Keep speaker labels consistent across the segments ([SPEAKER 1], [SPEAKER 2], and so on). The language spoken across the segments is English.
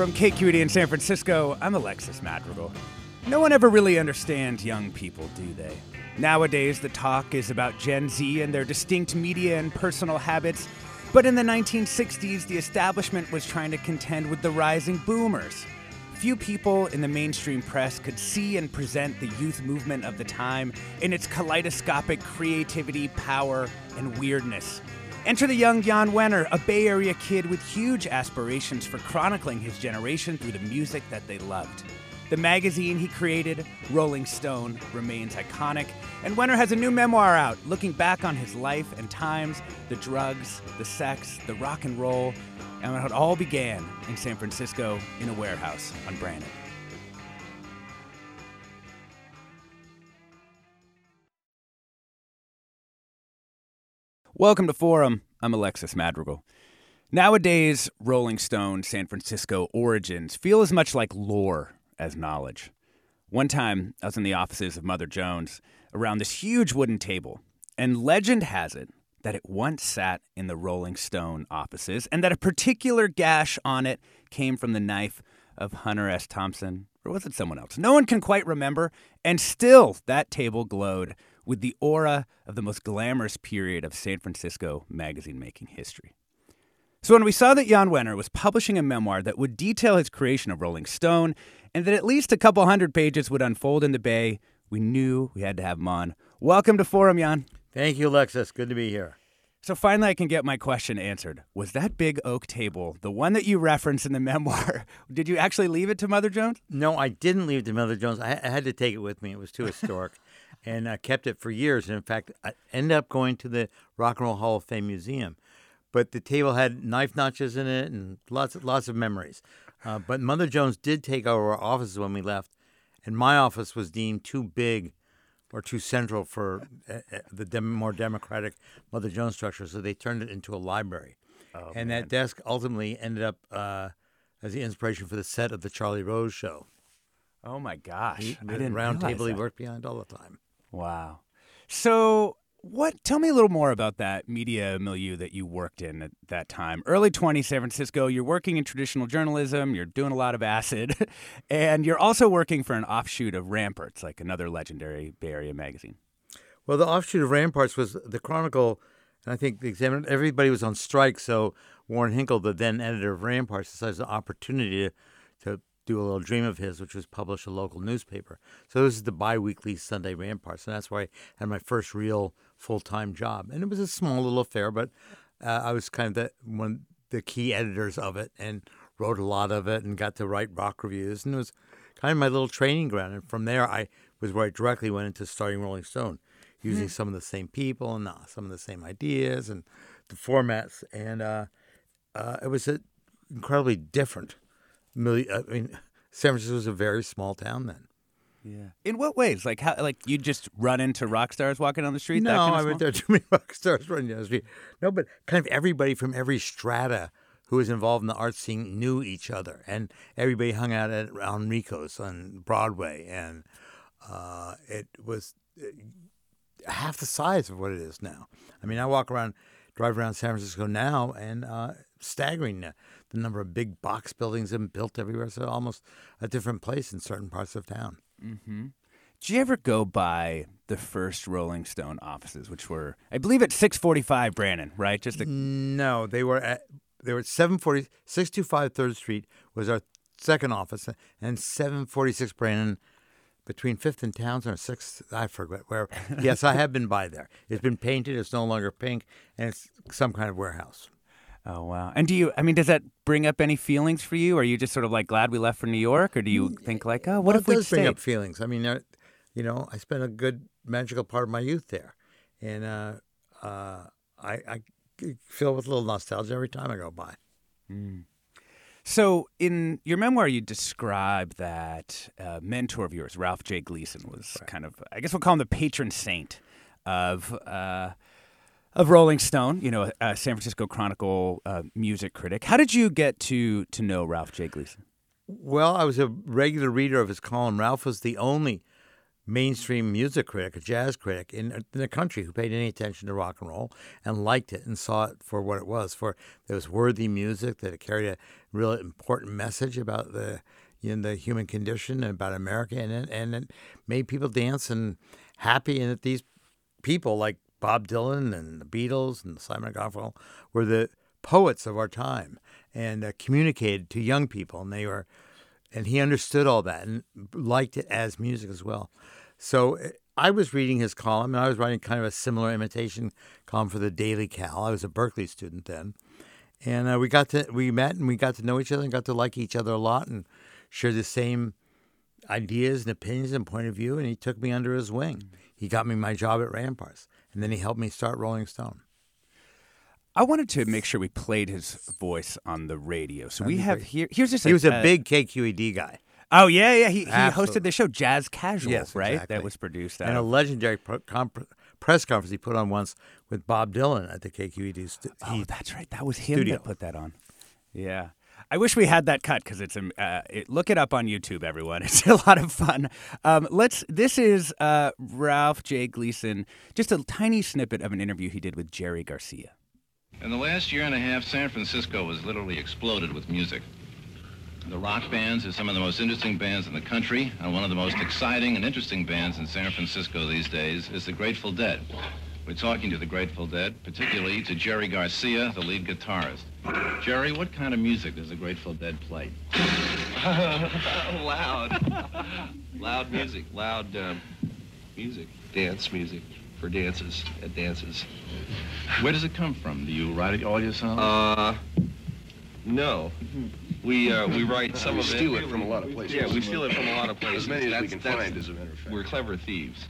[SPEAKER 1] From KQED in San Francisco, I'm Alexis Madrigal. No one ever really understands young people, do they? Nowadays, the talk is about Gen Z and their distinct media and personal habits. But in the 1960s, the establishment was trying to contend with the rising boomers. Few people in the mainstream press could see and present the youth movement of the time in its kaleidoscopic creativity, power, and weirdness. Enter the young Jan Wenner, a Bay Area kid with huge aspirations for chronicling his generation through the music that they loved. The magazine he created, Rolling Stone, remains iconic, and Wenner has a new memoir out looking back on his life and times, the drugs, the sex, the rock and roll, and how it all began in San Francisco in a warehouse on Brannan. Welcome to Forum. I'm Alexis Madrigal. Nowadays, Rolling Stone San Francisco origins feel as much like lore as knowledge. One time, I was in the offices of Mother Jones around this huge wooden table, and legend has it that it once sat in the Rolling Stone offices and that a particular gash on it came from the knife of Hunter S. Thompson, or was it someone else? No one can quite remember, and still that table glowed with the aura of the most glamorous period of San Francisco magazine making history. So when we saw that Jan Wenner was publishing a memoir that would detail his creation of Rolling Stone, and that at least a couple hundred pages would unfold in the Bay, we knew we had to have him on. Welcome to Forum, Jan.
[SPEAKER 2] Thank you, Alexis. Good to be here.
[SPEAKER 1] So finally, I can get my question answered. Was that big oak table the one that you reference in the memoir? Did you actually leave it to Mother Jones?
[SPEAKER 2] No, I didn't leave it to Mother Jones. I, I had to take it with me. It was too historic, and I kept it for years. And in fact, I ended up going to the Rock and Roll Hall of Fame Museum. But the table had knife notches in it and lots, lots of memories. Uh, but Mother Jones did take over our offices when we left, and my office was deemed too big or too central for uh, the dem- more democratic Mother Jones structure, so they turned it into a library.
[SPEAKER 1] Oh,
[SPEAKER 2] and that desk ultimately ended up uh, as the inspiration for the set of the Charlie Rose show.
[SPEAKER 1] Oh my gosh!
[SPEAKER 2] He-
[SPEAKER 1] I
[SPEAKER 2] the
[SPEAKER 1] didn't
[SPEAKER 2] round table he worked behind all the time.
[SPEAKER 1] Wow. So, what? Tell me a little more about that media milieu that you worked in at that time. Early 20s San Francisco. You're working in traditional journalism. You're doing a lot of acid, and you're also working for an offshoot of Ramparts, like another legendary Bay Area magazine.
[SPEAKER 2] Well, the offshoot of Ramparts was the Chronicle, and I think the Examiner. Everybody was on strike, so Warren Hinckle, the then editor of Ramparts, decided the opportunity to, to do a little dream of his, which was publish a local newspaper. So this is the biweekly Sunday Ramparts, and that's where I had my first real full time job. And it was a small little affair, but uh, I was kind of the one of the key editors of it, and wrote a lot of it, and got to write rock reviews, and it was kind of my little training ground. And from there, I was where I directly went into starting Rolling Stone using some of the same people and uh, some of the same ideas and the formats. And uh, uh, it was a incredibly different. Milli- I mean, San Francisco was a very small town then.
[SPEAKER 1] Yeah. In what ways? Like how? Like you just run into rock stars walking down the street?
[SPEAKER 2] No,
[SPEAKER 1] that kind of
[SPEAKER 2] I mean there are too many rock stars running down the street. No, but kind of everybody from every strata who was involved in the art scene knew each other, and everybody hung out at Enrico's on Broadway, and uh, it was uh, half the size of what it is now. I mean, I walk around, drive around San Francisco now, and uh, staggering the, number of big box buildings and built everywhere. So almost a different place in certain parts of town. Mm-hmm.
[SPEAKER 1] Did you ever go by the first Rolling Stone offices, which were, I believe, at 645 Brannan, right? Just a,
[SPEAKER 2] No, they were at they were at 740 625 3rd Street was our second office and 746 Brannan between 5th and Townsend or 6th I forget where yes I have been by there it's been painted it's no longer pink and it's some kind of warehouse
[SPEAKER 1] oh wow. And do you? I mean, does that bring up any feelings for you? Are you just sort of like glad we left for New York, or do you think like, oh, what
[SPEAKER 2] Well,
[SPEAKER 1] if we
[SPEAKER 2] it does bring up feelings I mean uh, you know I spent a good magical part of my youth there and uh, uh, I, I feel with a little nostalgia every time I go by
[SPEAKER 1] So, in your memoir, you describe that uh, mentor of yours, Ralph J. Gleason, was kind of, I guess we'll call him the patron saint of uh, of Rolling Stone. You know, a San Francisco Chronicle uh, music critic. How did you get to to know Ralph J. Gleason?
[SPEAKER 2] Well, I was a regular reader of his column. Ralph was the only mainstream music critic, a jazz critic in, in the country who paid any attention to rock and roll and liked it and saw it for what it was. For there was worthy music that it carried a real important message about the you know, the human condition and about America, and it, and it made people dance and happy. And that these people like Bob Dylan and the Beatles and Simon Garfunkel were the poets of our time and uh, communicated to young people, and they were and he understood all that and liked it as music as well. So eh, I was reading his column, and I was writing kind of a similar imitation column for the Daily Cal. I was a Berkeley student then, and uh, we got to we met and we got to know each other and got to like each other a lot and share the same ideas and opinions and point of view. And he took me under his wing. He got me my job at Ramparts, and then he helped me start Rolling Stone.
[SPEAKER 1] I wanted to make sure we played his voice on the radio. So That'd we have great. here. Here's just
[SPEAKER 2] he was a big KQED guy.
[SPEAKER 1] Oh yeah, yeah. He, he hosted the show Jazz Casual,
[SPEAKER 2] yes,
[SPEAKER 1] right?
[SPEAKER 2] Exactly.
[SPEAKER 1] That was produced.
[SPEAKER 2] And a legendary pro- comp- press conference he put on once with Bob Dylan at the KQED. St-
[SPEAKER 1] oh, that's right. That was him
[SPEAKER 2] studio.
[SPEAKER 1] that put that on. Yeah. I wish we had that cut because it's uh, it, look it up on YouTube, everyone. It's a lot of fun. Um, let's. This is uh, Ralph J. Gleason. Just a tiny snippet of an interview he did with Jerry Garcia.
[SPEAKER 3] In the last year and a half, San Francisco has literally exploded with music. The rock bands are some of the most interesting bands in the country, and one of the most exciting and interesting bands in San Francisco these days is the Grateful Dead. We're talking to the Grateful Dead, particularly to Jerry Garcia, the lead guitarist. Jerry, what kind of music does the Grateful Dead play?
[SPEAKER 4] loud. loud music. Loud um, music. Dance music for dances at dances.
[SPEAKER 3] Where does it come from? Do you write it all yourself?
[SPEAKER 4] Uh, no. We uh, we write some
[SPEAKER 5] we
[SPEAKER 4] of
[SPEAKER 5] steal it from a lot of places.
[SPEAKER 4] Yeah, we steal it from a lot of places.
[SPEAKER 5] As many as
[SPEAKER 4] that's,
[SPEAKER 5] we can find, as a matter of fact.
[SPEAKER 4] We're clever thieves.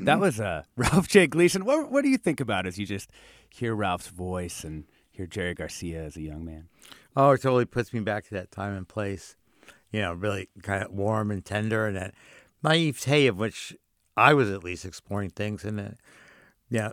[SPEAKER 1] That was uh, Ralph J. Gleason. What, what do you think about as you just hear Ralph's voice and hear Jerry Garcia as a young man?
[SPEAKER 2] Oh, it totally puts me back to that time and place. You know, really kind of warm and tender, and that naivete of which I was at least exploring things. And, uh, yeah,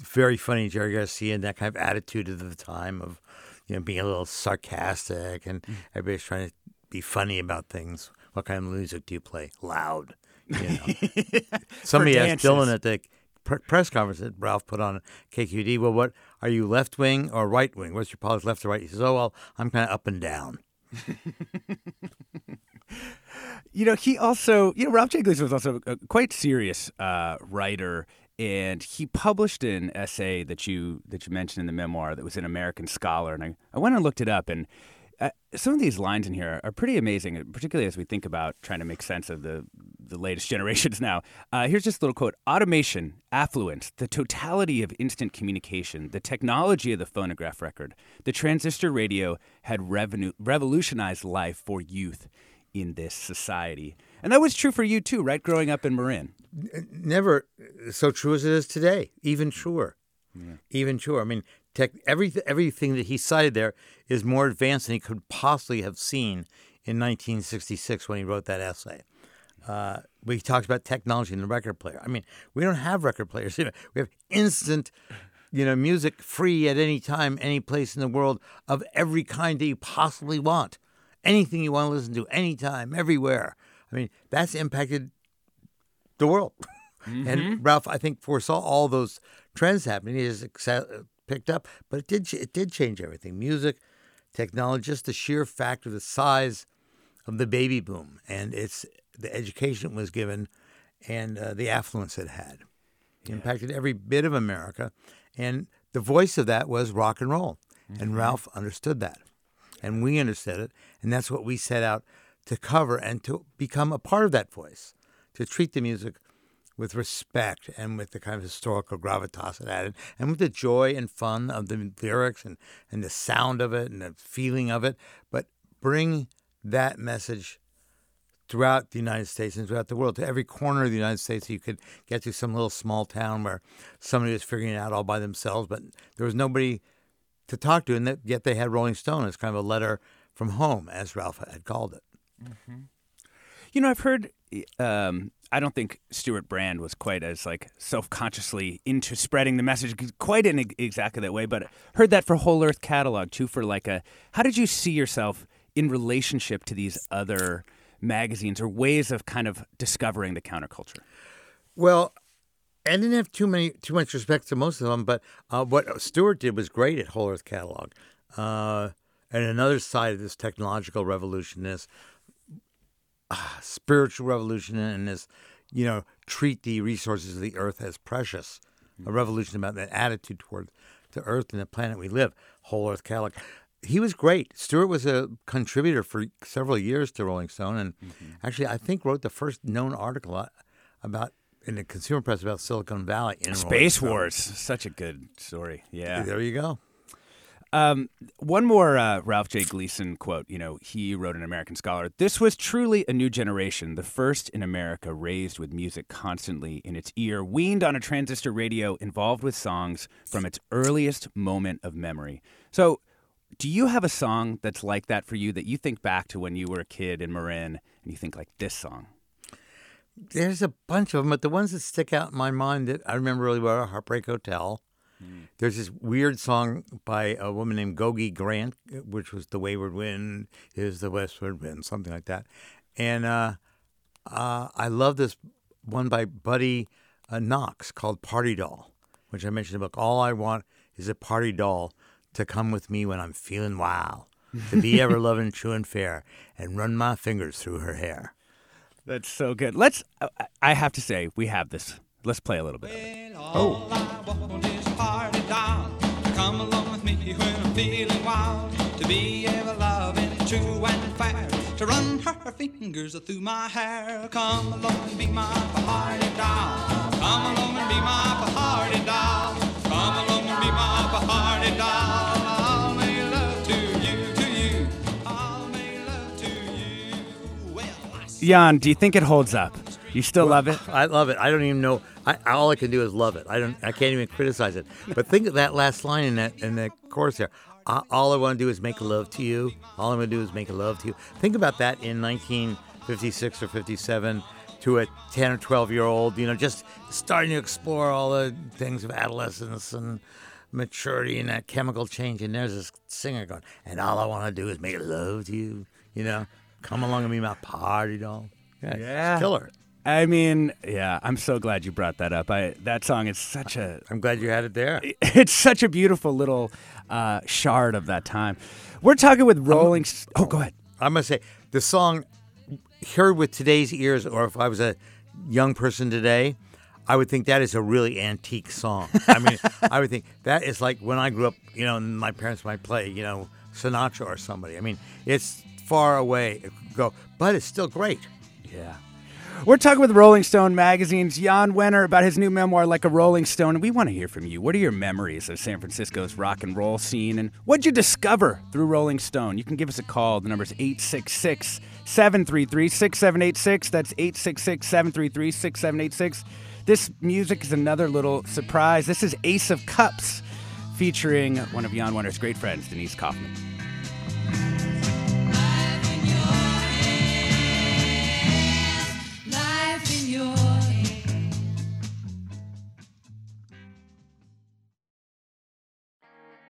[SPEAKER 2] very funny, Jerry Garcia, and that kind of attitude of the time of, you know, being a little sarcastic and mm. everybody's trying to be funny about things. What kind of music do you play? Loud. You know. Somebody asked Dylan at the press conference that Ralph put on KQED, well, what are you left wing or right wing? What's your politics, left or right? He says, oh, well, I'm kind of up and down.
[SPEAKER 1] you know, he also, you know, Ralph J. Gleason was also a quite serious uh, writer, and he published an essay that you that you mentioned in the memoir that was an American Scholar, and I, I went and looked it up, and uh, some of these lines in here are pretty amazing, particularly as we think about trying to make sense of the the latest generations now. Uh, here's just a little quote: "Automation, affluence, the totality of instant communication, the technology of the phonograph record, the transistor radio had revenue, revolutionized life for youth in this society." And that was true for you too, right? Growing up in Marin.
[SPEAKER 2] Never so true as it is today. Even truer. Yeah. Even truer. I mean, tech, every, everything that he cited there is more advanced than he could possibly have seen in 1966 when he wrote that essay. Uh, we talked about technology in the record player. I mean, we don't have record players. We have instant, you know, music free at any time, any place in the world of every kind that you possibly want. Anything you want to listen to, anytime, everywhere. I mean, that's impacted the world. Mm-hmm. And Ralph, I think, foresaw all those trends happening. He just picked up, but it did it did change everything. Music, technology, just the sheer fact of the size of the baby boom and its the education it was given and uh, the affluence it had. It yeah. impacted every bit of America, and the voice of that was rock and roll. Mm-hmm. And Ralph understood that, and we understood it, and that's what we set out to cover and to become a part of that voice, to treat the music with respect and with the kind of historical gravitas it added, and with the joy and fun of the lyrics and, and the sound of it and the feeling of it, but bring that message throughout the United States and throughout the world to every corner of the United States. You could get to some little small town where somebody was figuring it out all by themselves, but there was nobody to talk to, and yet they had Rolling Stone as kind of a letter – from home, as Ralph had called it.
[SPEAKER 1] You know, I've heard. Um, I don't think Stewart Brand was quite as like self-consciously into spreading the message quite in exactly that way, but heard that for Whole Earth Catalog too. For like a, how did you see yourself in relationship to these other magazines or ways of kind of discovering the counterculture?
[SPEAKER 2] Well, I didn't have too many too much respect to most of them, but uh, what Stewart did was great at Whole Earth Catalog. Uh, and another side of this technological revolution is spiritual revolution and this, you know, treat the resources of the earth as precious. A mm-hmm. revolution about that attitude toward the earth and the planet we live. Whole Earth Catalog. He was great. Stewart was a contributor for several years to Rolling Stone, and mm-hmm. actually, I think wrote the first known article about in the Consumer Press about Silicon Valley in
[SPEAKER 1] Space Wars, such a good story. Yeah.
[SPEAKER 2] There you go.
[SPEAKER 1] Um, one more uh, Ralph J. Gleason quote. You know, he wrote an American Scholar This was truly a new generation, the first in America raised with music constantly in its ear, weaned on a transistor radio, involved with songs from its earliest moment of memory. So, do you have a song that's like that for you that you think back to when you were a kid in Marin and you think, like, this song?
[SPEAKER 2] There's a bunch of them, but the ones that stick out in my mind that I remember really well are Heartbreak Hotel. There's this weird song by a woman named Gogi Grant, which was "The Wayward Wind is the Westward Wind," something like that. And uh, uh, I love this one by Buddy uh, Knox called "Party Doll," which I mentioned in the book. All I want is a party doll to come with me when I'm feeling wild, to be ever loving, true and fair, and run my fingers through her hair.
[SPEAKER 1] That's so good. Let's, uh, I have to say, we have this. Let's play a little bit. of it.
[SPEAKER 5] Along when I'm feeling wild. To be ever loving, true and fair. To run her fingers through my hair. Come along and be my party doll. Come along and be my party doll. Come along and be my party doll. I'll make love to you, to you. I'll make love to you. Well,
[SPEAKER 1] Jan, do you think it holds up? You still love it?
[SPEAKER 2] I love it. I don't even know. I, all I can do is love it. I don't. I can't even criticize it. But think of that last line in that in that chorus there. Uh, all I want to do is make love to you. All I'm going to do is make love to you. Think about that in 1956 or 57 to a 10 or 12 year old. You know, just starting to explore all the things of adolescence and maturity and that chemical change. And there's this singer going, and all I want to do is make love to you. You know, come along and be my party doll. Yeah,
[SPEAKER 1] Yeah.
[SPEAKER 2] killer.
[SPEAKER 1] I mean, yeah, I'm so glad you brought that up. I that song is such a
[SPEAKER 2] I'm glad you had it there.
[SPEAKER 1] it's such a beautiful little uh, shard of that time. We're talking with Rolling. Oh, go ahead.
[SPEAKER 2] I'm gonna say the song heard with today's ears, or if I was a young person today, I would think that is a really antique song. I mean, I would think that is like when I grew up. You know, and my parents might play, you know, Sinatra or somebody. I mean, it's far away go, but it's still great.
[SPEAKER 1] Yeah. We're talking with Rolling Stone magazine's Jan Wenner about his new memoir, Like a Rolling Stone, and we want to hear from you. What are your memories of San Francisco's rock and roll scene, and what'd you discover through Rolling Stone? You can give us a call. The number's 866 733 6786. That's 866 733 6786. This music is another little surprise. This is Ace of Cups featuring one of Jan Wenner's great friends, Denise Kaufman.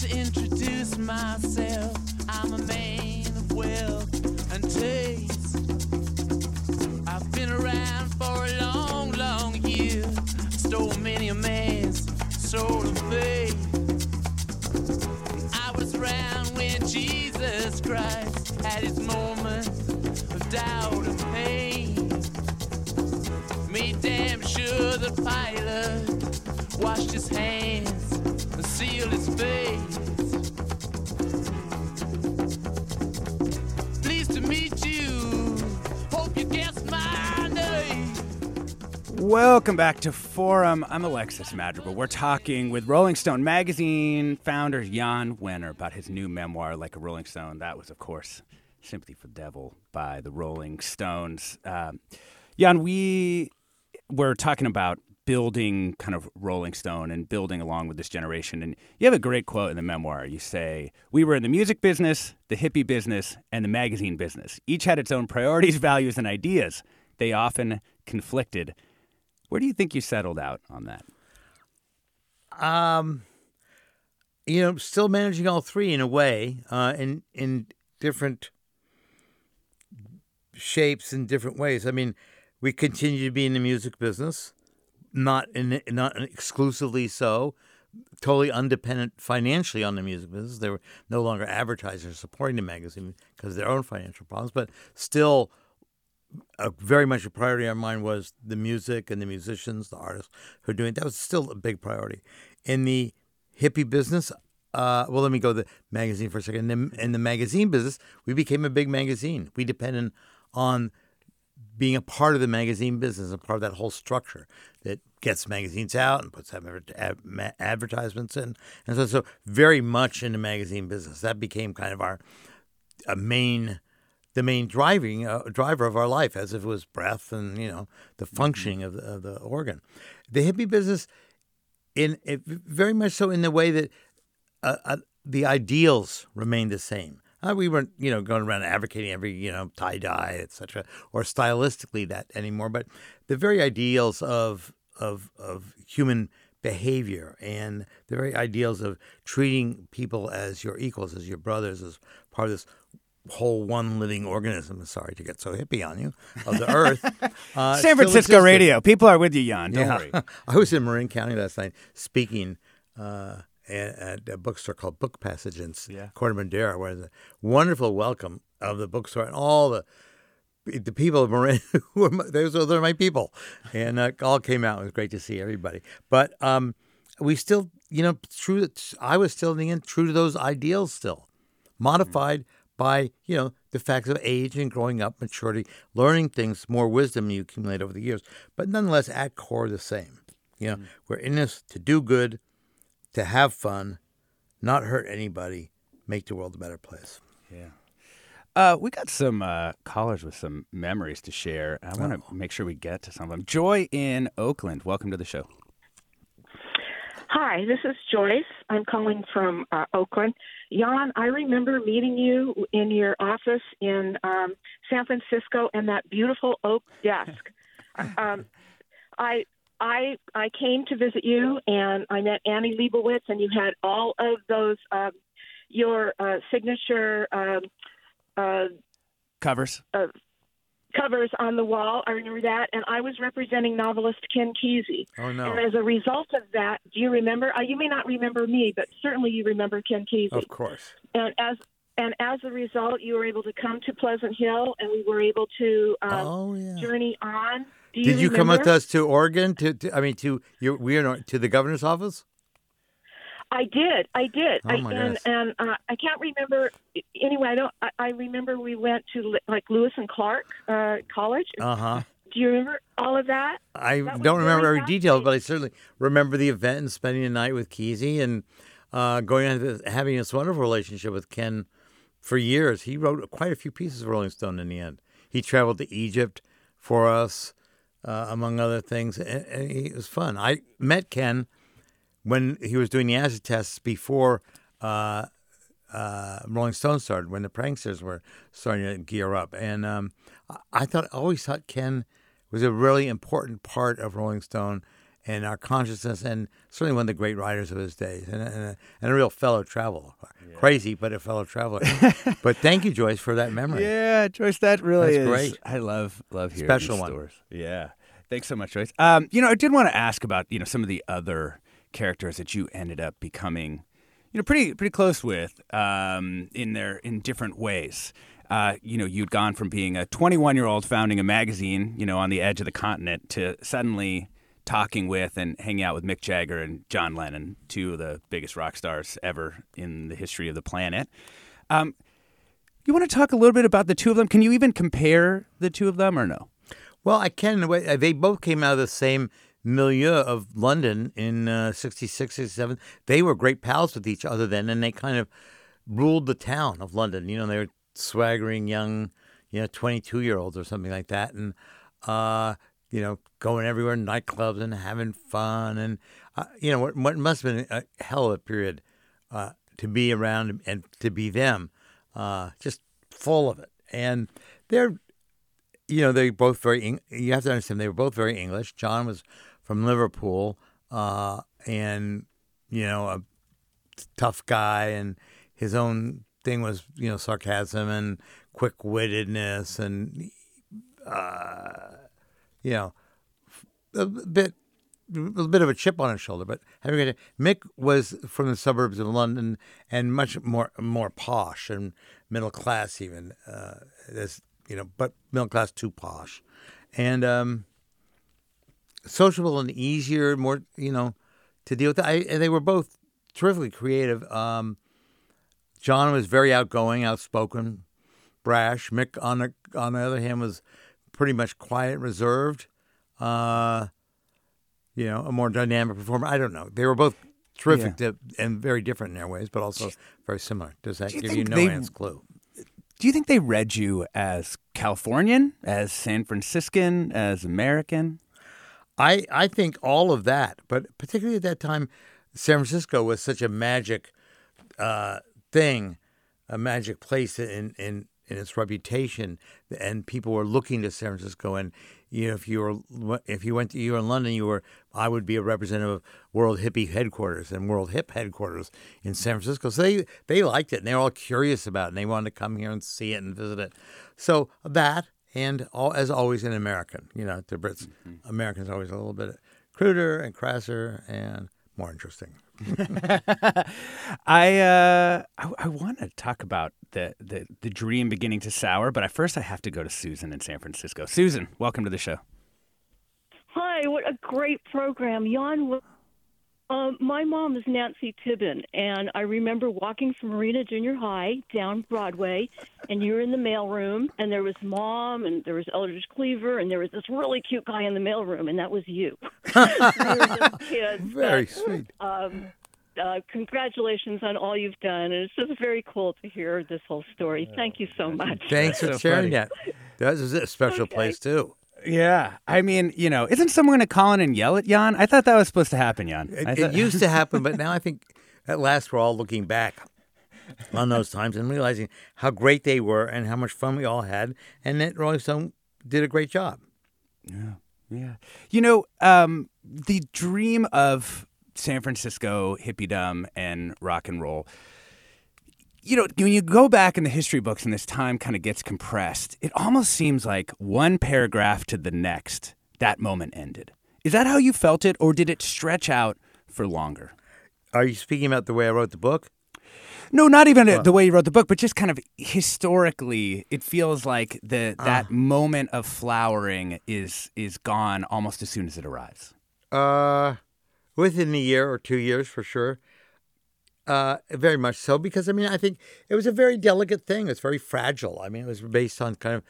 [SPEAKER 6] to introduce myself. I'm a man of wealth and taste. I've been around for a long, long year. Stole many a man's soul of faith. I was around when Jesus Christ had his moment of doubt and pain. Made damn sure the Pilate washed his hands his face. Pleased to meet you. Hope you guessed my name.
[SPEAKER 1] Welcome back to Forum. I'm Alexis Madrigal. We're talking with Rolling Stone magazine founder Jan Wenner about his new memoir, Like a Rolling Stone. That was, of course, Sympathy for the Devil by the Rolling Stones. Um, Jan, we were talking about building kind of Rolling Stone and building along with this generation. And you have a great quote in the memoir. You say, We were in the music business, the hippie business, and the magazine business. Each had its own priorities, values, and ideas. They often conflicted. Where do you think you settled out on that?
[SPEAKER 2] Um, you know, still managing all three in a way, uh, in in different shapes and different ways. I mean, we continue to be in the music business, not in not exclusively so, totally undependent financially on the music business. They were no longer advertisers supporting the magazine because of their own financial problems, but still. A, very much a priority on mine was the music and the musicians, the artists who are doing it. That was still a big priority. In the hippie business, uh, well, let me go the magazine for a second. In the, in the magazine business, we became a big magazine. We depended on being a part of the magazine business, a part of that whole structure gets magazines out and puts adver- ad- ma- advertisements in, and so so very much in the magazine business. That became kind of our a main, the main driving uh, driver of our life, as if it was breath and you know the functioning of the, of the organ. The hippie business, in it, very much so in the way that uh, uh, the ideals remained the same. Uh, we weren't, you know, going around advocating every, you know, tie dye, etc., or stylistically that anymore. But the very ideals of of of human behavior and the very ideals of treating people as your equals, as your brothers, as part of this whole one living organism. Sorry to get so hippie on you of the earth. Uh,
[SPEAKER 1] San Francisco radio. People are with you, Jan. Don't
[SPEAKER 2] Yeah.
[SPEAKER 1] worry.
[SPEAKER 2] I was in Marin County last night speaking uh, at, a bookstore called Book Passage in
[SPEAKER 1] Yeah.
[SPEAKER 2] Corte Madera, where the wonderful welcome of the bookstore and all the the people of Marin, who were my- those are my people, and uh, all came out. It was great to see everybody. But um, we still, you know, true. I was still in the end true to those ideals, still modified by you know the facts of age and growing up, maturity, learning things, more wisdom you accumulate over the years. But nonetheless, at core, the same. You know, we're in this to do good, to have fun, not hurt anybody, make the world a better place.
[SPEAKER 1] Yeah. Uh, we got some uh, callers with some memories to share. I want to make sure we get to some of them. Joy in Oakland, welcome to the show.
[SPEAKER 7] Hi, this is Joyce. I'm calling from uh, Oakland. Jan, I remember meeting you in your office in um, San Francisco and that beautiful oak desk. um, I I I came to visit you and I met Annie Leibovitz and you had all of those um, your uh, signature um, uh,
[SPEAKER 1] Covers.
[SPEAKER 7] uh, covers on the wall. I remember that, and I was representing novelist Ken Kesey.
[SPEAKER 2] Oh no!
[SPEAKER 7] And as a result of that, do you remember? Uh, you may not remember me, but certainly you remember Ken Kesey.
[SPEAKER 2] Of course.
[SPEAKER 7] And as and as a result, you were able to come to Pleasant Hill, and we were able to um,
[SPEAKER 2] Oh, yeah.
[SPEAKER 7] journey on. Do
[SPEAKER 2] Did you come with us to Oregon? To, to I mean, to your we are to the governor's office.
[SPEAKER 7] I did. I did.
[SPEAKER 2] Oh,
[SPEAKER 7] I, and and uh, I can't remember. Anyway, I don't. I, I remember we went to like Lewis and Clark uh, College.
[SPEAKER 2] Uh huh.
[SPEAKER 7] Do you remember all of that?
[SPEAKER 2] I
[SPEAKER 7] That
[SPEAKER 2] don't remember every detail, but I certainly remember the event and spending the night with Kesey and uh, going on having this wonderful relationship with Ken for years. He wrote quite a few pieces of Rolling Stone in the end. He traveled to Egypt for us, uh, among other things, and, and it was fun. I met Ken when he was doing the acid tests before uh, uh, Rolling Stone started, when the pranksters were starting to gear up. And um, I- thought, always thought Ken was a really important part of Rolling Stone and our consciousness, and certainly one of the great writers of his days, and, and, a, and a real fellow traveler. Crazy, but a fellow traveler. but thank you, Joyce, for that memory.
[SPEAKER 1] Yeah, Joyce, that really
[SPEAKER 2] That's
[SPEAKER 1] is
[SPEAKER 2] great.
[SPEAKER 1] I love love hearing
[SPEAKER 2] Special
[SPEAKER 1] these
[SPEAKER 2] one.
[SPEAKER 1] stories. Yeah, thanks so much, Joyce. Um, you know, I did want to ask about you know some of the other characters that you ended up becoming, you know, pretty pretty close with um, in their in different ways. Uh, you know, you'd gone from being a 21 year old founding a magazine, you know, on the edge of the continent, to suddenly talking with and hanging out with Mick Jagger and John Lennon, two of the biggest rock stars ever in the history of the planet. Um, you want to talk a little bit about the two of them? Can you even compare the two of them or no?
[SPEAKER 2] Well, I can. They both came out of the same milieu of London in uh, 66, 67. They were great pals with each other then, and they kind of ruled the town of London. You know, they were swaggering young, you know, 22 year olds or something like that. And, uh, you know, going everywhere, nightclubs and having fun. And, uh, you know, what, what must have been a hell of a period uh, to be around and to be them, uh, just full of it. And they're, you know, they're both very. You have to understand they were both very English. John was from Liverpool, uh, and you know, a tough guy, and his own thing was you know sarcasm and quick wittedness, and uh, you know, a bit. A bit of a chip on his shoulder, but having Mick was from the suburbs of London and much more more posh and middle class even. Uh, as you know, but middle class too posh, and um, sociable and easier, more you know, to deal with. I, and they were both terrifically creative. Um, John was very outgoing, outspoken, brash. Mick, on the on the other hand, was pretty much quiet, reserved. Uh, you know, a more dynamic performer. I don't know. They were both terrific to, and very different in their ways, but also very similar. Does that
[SPEAKER 1] Do you
[SPEAKER 2] give you no
[SPEAKER 1] they-
[SPEAKER 2] man's clue?
[SPEAKER 1] Do you think they read you as Californian, as San Franciscan, as American?
[SPEAKER 2] I I think all of that, but particularly at that time, San Francisco was such a magic uh, thing, a magic place in in in its reputation, and people were looking to San Francisco. And you know, if you were if you went to you were in London, you were I would be a representative of World Hippie headquarters and World Hip headquarters in San Francisco. So they they liked it, and they were all curious about it, and they wanted to come here and see it and visit it. So that and all, as always an American, you know, to Brits, Americans are always a little bit cruder and crasser and more interesting.
[SPEAKER 1] I uh, I, I want to talk about the, the the dream beginning to sour, but I first I have to go to Susan in San Francisco. Susan, welcome to the show.
[SPEAKER 8] Hi, what a great program. Jan, um, my mom is Nancy Tibbin, and I remember walking from Marina Junior High down Broadway, and you were in the mailroom, and there was mom, and there was Eldridge Cleaver, and there was this really cute guy in the mailroom, and that was you. we were just kids.
[SPEAKER 2] Very
[SPEAKER 8] but,
[SPEAKER 2] sweet.
[SPEAKER 8] Um, uh, congratulations on all you've done, and it's just very cool to hear this whole story. Thank you so much.
[SPEAKER 2] Thanks for
[SPEAKER 1] so
[SPEAKER 2] sharing
[SPEAKER 1] funny.
[SPEAKER 2] that. That was a special place too.
[SPEAKER 1] Yeah, I mean, you know, isn't someone going to call in and yell at Jan? I thought that was supposed to happen, Jan.
[SPEAKER 2] It,
[SPEAKER 1] thought-
[SPEAKER 2] it used to happen, but now I think at last we're all looking back on those times and realizing how great they were and how much fun we all had, and that Rolling Stone did a great job.
[SPEAKER 1] Yeah, yeah. You know, um, the dream of San Francisco hippiedom and rock and roll. You know, when you go back in the history books and this time kind of gets compressed, it almost seems like one paragraph to the next, that moment ended. Is that how you felt it, or did it stretch out for longer?
[SPEAKER 2] Are you speaking about the way I wrote the book?
[SPEAKER 1] No, not even the way you wrote the book, but just kind of historically, it feels like the that moment of flowering is is gone almost as soon as it arrives.
[SPEAKER 2] Uh, within a year or two years, for sure. Uh, very much so, because I mean, I think it was a very delicate thing. It's very fragile. I mean, it was based on kind of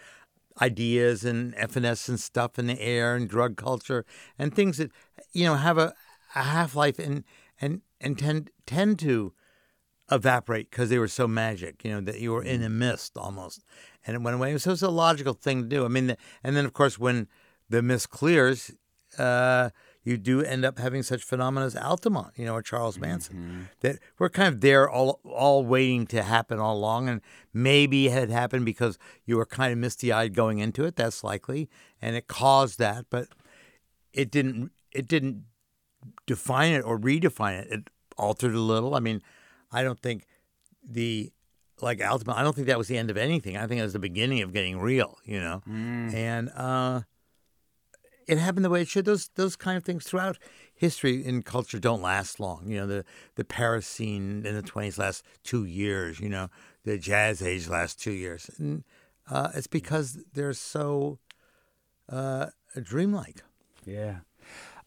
[SPEAKER 2] ideas and evanescent stuff in the air and drug culture and things that you know have a, a half life and and and tend tend to evaporate because they were so magic. You know that you were in a mist almost, and it went away. So it's a logical thing to do. I mean, and then of course when the mist clears, uh, you do end up having such phenomena as Altamont, you know, or Charles Manson, that we're kind of there all all waiting to happen all along, and maybe it had happened because you were kind of misty eyed going into it. That's likely, and it caused that, but it didn't. It didn't define it or redefine it. It altered a little. I mean, I don't think the like Altamont. I don't think that was the end of anything. I think it was the beginning of getting real. You know, and. uh it happened the way it should. Those those kind of things throughout history and culture don't last long. You know, the the Paris scene in the twenties lasts two years. You know, the jazz age lasts two years, and uh, it's because they're so uh, dreamlike.
[SPEAKER 1] Yeah.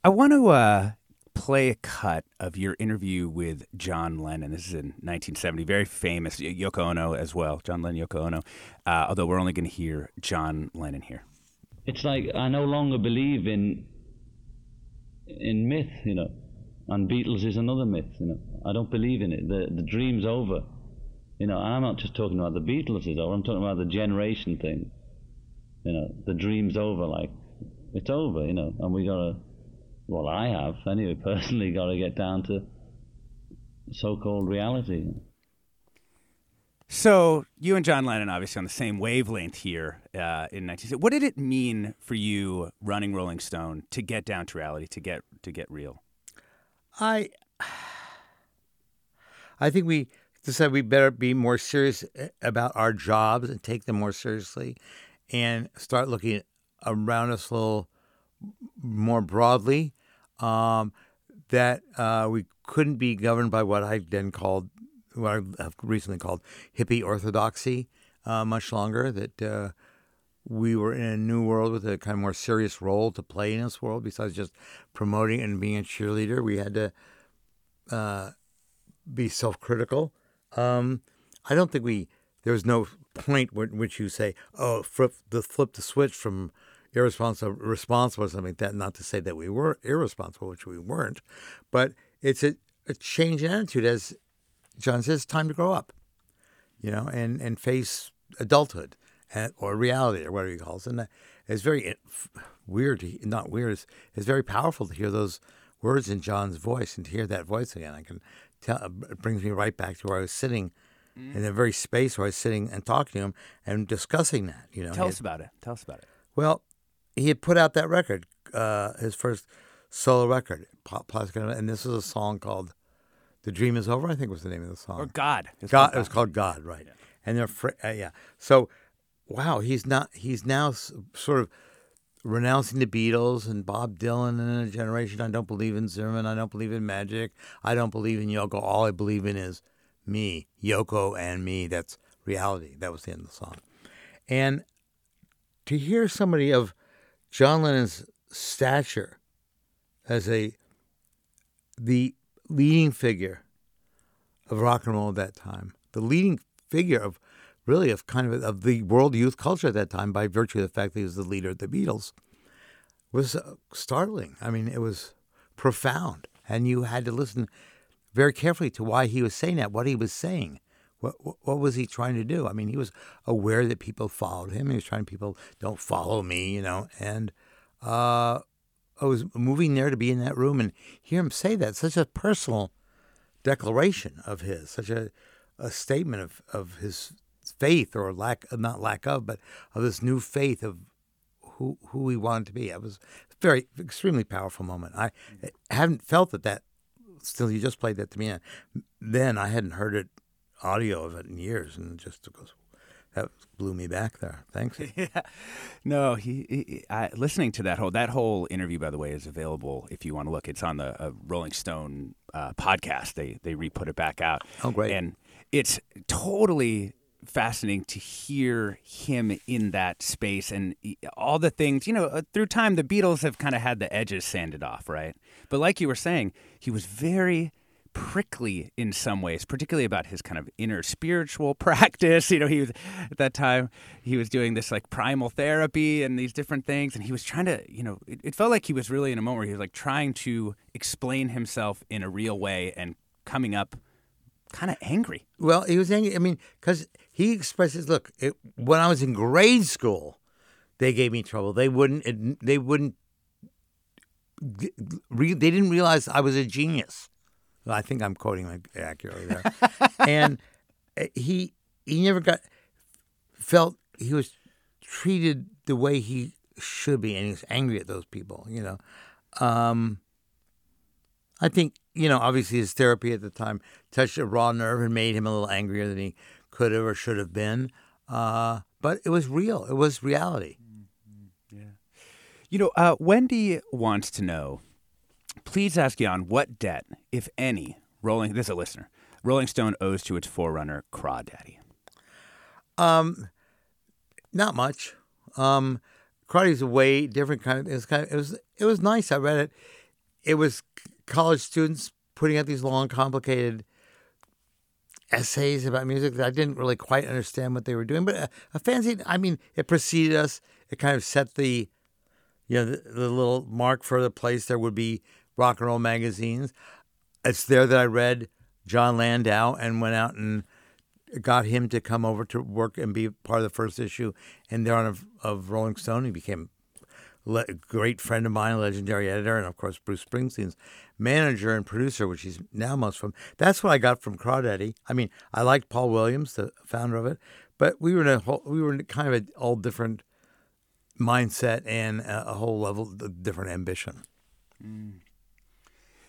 [SPEAKER 1] I want to uh, play a cut of your interview with John Lennon. This is in 1970, very famous. Yoko Ono as well, John Lennon, Yoko Ono. Uh, although we're only going to hear John Lennon here.
[SPEAKER 9] It's like I no longer believe in in myth, you know. And Beatles is another myth, you know. I don't believe in it. The the dream's over. You know, and I'm not just talking about the Beatles is over, I'm talking about the generation thing. You know, the dream's over, like it's over, you know, and we gotta well I have, anyway, personally gotta get down to so called reality.
[SPEAKER 1] So you and John Lennon obviously on the same wavelength here uh, in 1960. What did it mean for you running Rolling Stone to get down to reality, to get to get real?
[SPEAKER 2] I I think we decided we better be more serious eh, about our jobs and take them more seriously, and start looking around us a little more broadly. Um, that uh, we couldn't be governed by what I then called, what I have recently called hippie orthodoxy, uh, much longer. That uh, we were in a new world with a kind of more serious role to play in this world besides just promoting and being a cheerleader. We had to uh, be self-critical. Um, I don't think we. There was no point where, which you say, "Oh, flip the flip the switch from irresponsible responsible or something like that." Not to say that we were irresponsible, which we weren't, but it's a, a change in attitude. As John says, time to grow up, you know, and and face adulthood and, or reality or whatever he calls it. And it's very weird, to, not weird. It's, it's very powerful to hear those words in John's voice and to hear that voice again. I can tell it brings me right back to where I was sitting
[SPEAKER 1] Mm.
[SPEAKER 2] in the very space where I was sitting and talking to him and discussing that. You know,
[SPEAKER 1] Tell us about it. Tell us about it.
[SPEAKER 2] Well, he had put out that record, uh, his first solo record, Pop Plastic, and this was a song called "The Dream Is Over." I think was the name of the song.
[SPEAKER 1] Or God. It's
[SPEAKER 2] God.
[SPEAKER 1] called
[SPEAKER 2] It was called God, right? And they're fr- uh, yeah. So, wow, he's not. He's now s- sort of renouncing the Beatles and Bob Dylan and a generation. I don't believe in Zimmerman. I don't believe in magic. I don't believe in Yoko. All I believe in is me, Yoko, and me. That's reality. That was the end of the song. And to hear somebody of John Lennon's stature as a the leading figure of rock and roll at that time, the leading figure of really of kind of of the world youth culture at that time by virtue of the fact that he was the leader of the Beatles was uh, startling. I mean, it was profound, and you had to listen very carefully to why he was saying that, what he was saying. What, what, was he trying to do? I mean, he was aware that people followed him. He was trying people don't follow me, you know. And uh, I was moving there to be in that room and hear him say that. Such a personal declaration of his, such a, a statement of, of his faith or lack, not lack of, but of this new faith of who who he wanted to be. It was a very extremely powerful moment. I haven't felt that that. Still, you just played that to me. and Then I hadn't heard it, audio of it in years, and it just goes. That blew me back there. Thanks.
[SPEAKER 1] yeah. No, he, he I, listening to that whole that whole interview, by the way, is available if you want to look. It's on the uh, Rolling Stone uh, podcast. They they re put it back out.
[SPEAKER 2] Oh, great!
[SPEAKER 1] And it's totally fascinating to hear him in that space and all the things. You know, uh, through time, the Beatles have kind of had the edges sanded off, right? But like you were saying, he was very prickly in some ways, particularly about his kind of inner spiritual practice. You know, he was at that time he was doing this like primal therapy and these different things, and he was trying to, you know, it, it felt like he was really in a moment where he was like trying to explain himself in a real way and coming up kind of angry.
[SPEAKER 2] Well, he was angry. I mean, because he expresses, look, it, when I was in grade school, they gave me trouble. They wouldn't. They wouldn't. they didn't realize I was a genius. Well, I think I'm quoting him accurately there. and uh, he he never got felt he was treated the way he should be, and he was angry at those people. You know, um, I think you know obviously his therapy at the time touched a raw nerve and made him a little angrier than he could have or should have been. Uh, but it was real. It was reality. Yeah.
[SPEAKER 1] You know, uh, Wendy wants to know. Please ask Jan what debt, if any, Rolling. This is a listener. Rolling Stone owes to its forerunner, Crawdaddy.
[SPEAKER 2] Um, not much. Um, Crawdaddy's a way different kind of. It was kind of. It was. It was nice. I read it. it was college students putting out these long, complicated essays about music that I didn't really quite understand what they were doing. But a, a fanzine, I mean, it preceded us. It kind of set the, you know, the, the little mark for the place there would be rock and roll magazines. It's there that I read Jon Landau and went out and got him to come over to work and be part of the first issue and there on of, of Rolling Stone. He became a great friend of mine, legendary editor, and of course Bruce Springsteen's manager and producer, which he's now most from. That's what I got from Crawdaddy. I mean, I liked Paul Williams, the founder of it, but we were in a whole, we were in kind of an all different mindset and a, a whole level of different ambition. Mm.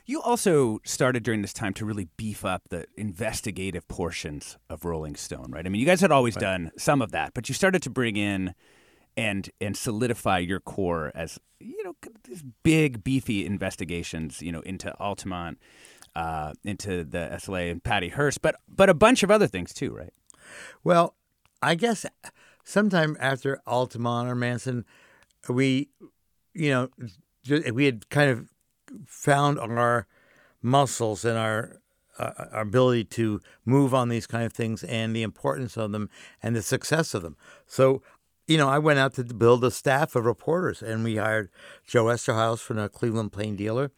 [SPEAKER 1] You also started during this time to really beef up the investigative portions of Rolling Stone, right? I mean, you guys had always done some of that, but you started to bring in and and solidify your core as you know these big beefy investigations, you know, into Altamont, uh, into the SLA and Patty Hearst, but but a bunch of other things too, right?
[SPEAKER 2] Well, I guess sometime after Altamont or Manson, we, you know, we had kind of found our muscles and our uh, our ability to move on these kind of things and the importance of them and the success of them. So, you know, I went out to build a staff of reporters, and we hired Joe Eszterhas from the Cleveland Plain Dealer,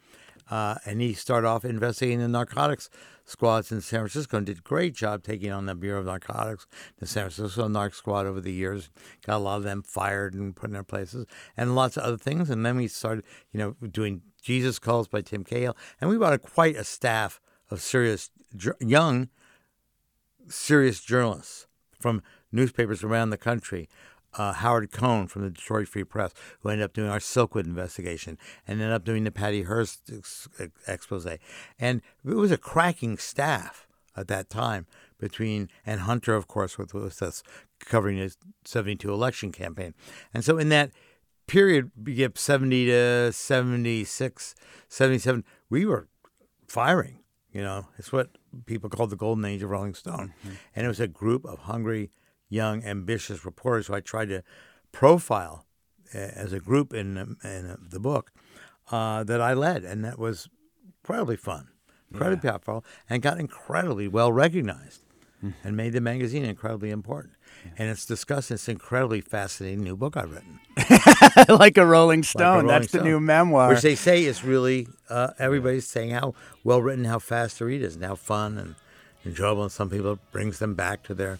[SPEAKER 2] uh, and he started off investigating the narcotics squads in San Francisco and did a great job taking on the Bureau of Narcotics, the San Francisco Narc Squad over the years. Got a lot of them fired and put in their places, and lots of other things. And then we started, you know, doing Jesus Calls by Tim Cahill, and we brought a, quite a staff of serious, young, serious journalists from newspapers around the country. Uh, Howard Kohn from the Detroit Free Press, who ended up doing our Silkwood investigation and ended up doing the Patty Hearst ex- ex- expose. And it was a cracking staff at that time between, and Hunter, of course, with, with us covering his 72 election campaign. And so in that period, we get 70 to 76, 77, we were firing. You know, it's what people called the golden age of Rolling Stone. And it was a group of hungry, young, ambitious reporters who I tried to profile uh, as a group in, in the book uh, that I led. And that was incredibly fun, incredibly powerful, and got incredibly well recognized and made the magazine incredibly important. And it's discussed in this incredibly fascinating new book I've written.
[SPEAKER 1] like a Rolling
[SPEAKER 2] Like a
[SPEAKER 1] Stone.
[SPEAKER 2] Rolling
[SPEAKER 1] That's the new memoir.
[SPEAKER 2] Which they say is really, uh, everybody's saying how well written, how fast to read is, and how fun and enjoyable. And some people it brings them back to their,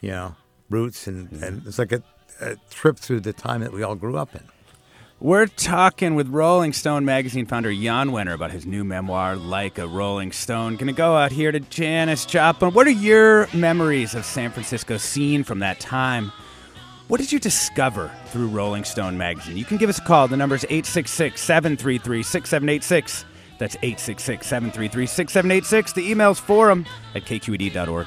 [SPEAKER 2] you know, roots. And, and it's like a, a trip through the time that we all grew up in.
[SPEAKER 1] We're talking with Rolling Stone magazine founder Jan Wenner about his new memoir, Like a Rolling Stone. Gonna go out here to Janis Joplin. What are your memories of San Francisco scene from that time? What did you discover through Rolling Stone magazine? You can give us a call. The number is 866 733 6786. That's 866 733 6786. The email's forum at kqed.org.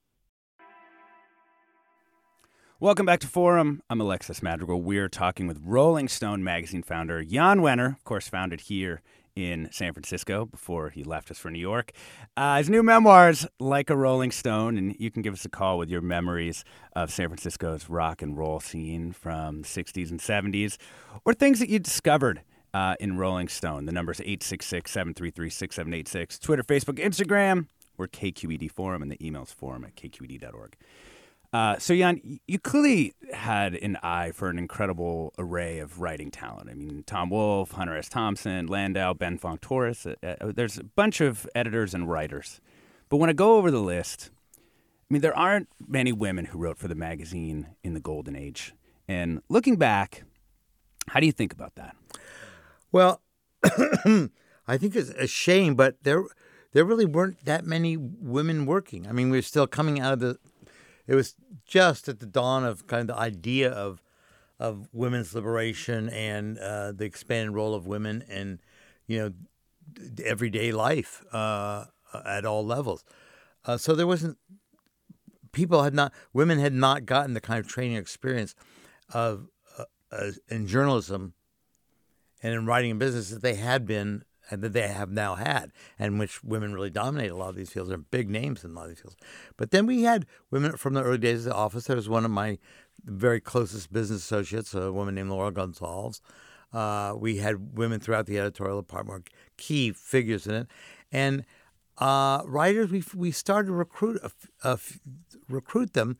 [SPEAKER 1] Welcome back to Forum. I'm Alexis Madrigal. We're talking with Rolling Stone magazine founder Jan Wenner, of course, founded here in San Francisco before he left us for New York. Uh, his new memoirs, Like a Rolling Stone, and you can give us a call with your memories of San Francisco's rock and roll scene from the 60s and 70s, or things that you discovered uh, in Rolling Stone. The number is 866 733 6786. Twitter, Facebook, Instagram. We're KQED Forum, and the email's forum at kqed.org. Uh, so, Jan, you clearly had an eye for an incredible array of writing talent. I mean, Tom Wolfe, Hunter S. Thompson, Landau, Ben Fong Torres. Uh, uh, there's a bunch of editors and writers. But when I go over the list, I mean, there aren't many women who wrote for the magazine in the golden age. And looking back, how do you think about that?
[SPEAKER 2] Well, I think it's a shame, but there there really weren't that many women working. I mean, we're still coming out of the. It was just at the dawn of kind of the idea of of women's liberation and uh, the expanded role of women in, you know, everyday life uh, at all levels. Uh, so there wasn't people had not women had not gotten the kind of training experience of uh, uh, in journalism and in writing and business that they had been that they have now had, and which women really dominate a lot of these fields. They're big names in a lot of these fields. But then we had women from the early days of the office. There was one of my very closest business associates, a woman named Laurel Gonzalez. Uh, we had women throughout the editorial department, key figures in it, and uh, writers. We we started to recruit recruit them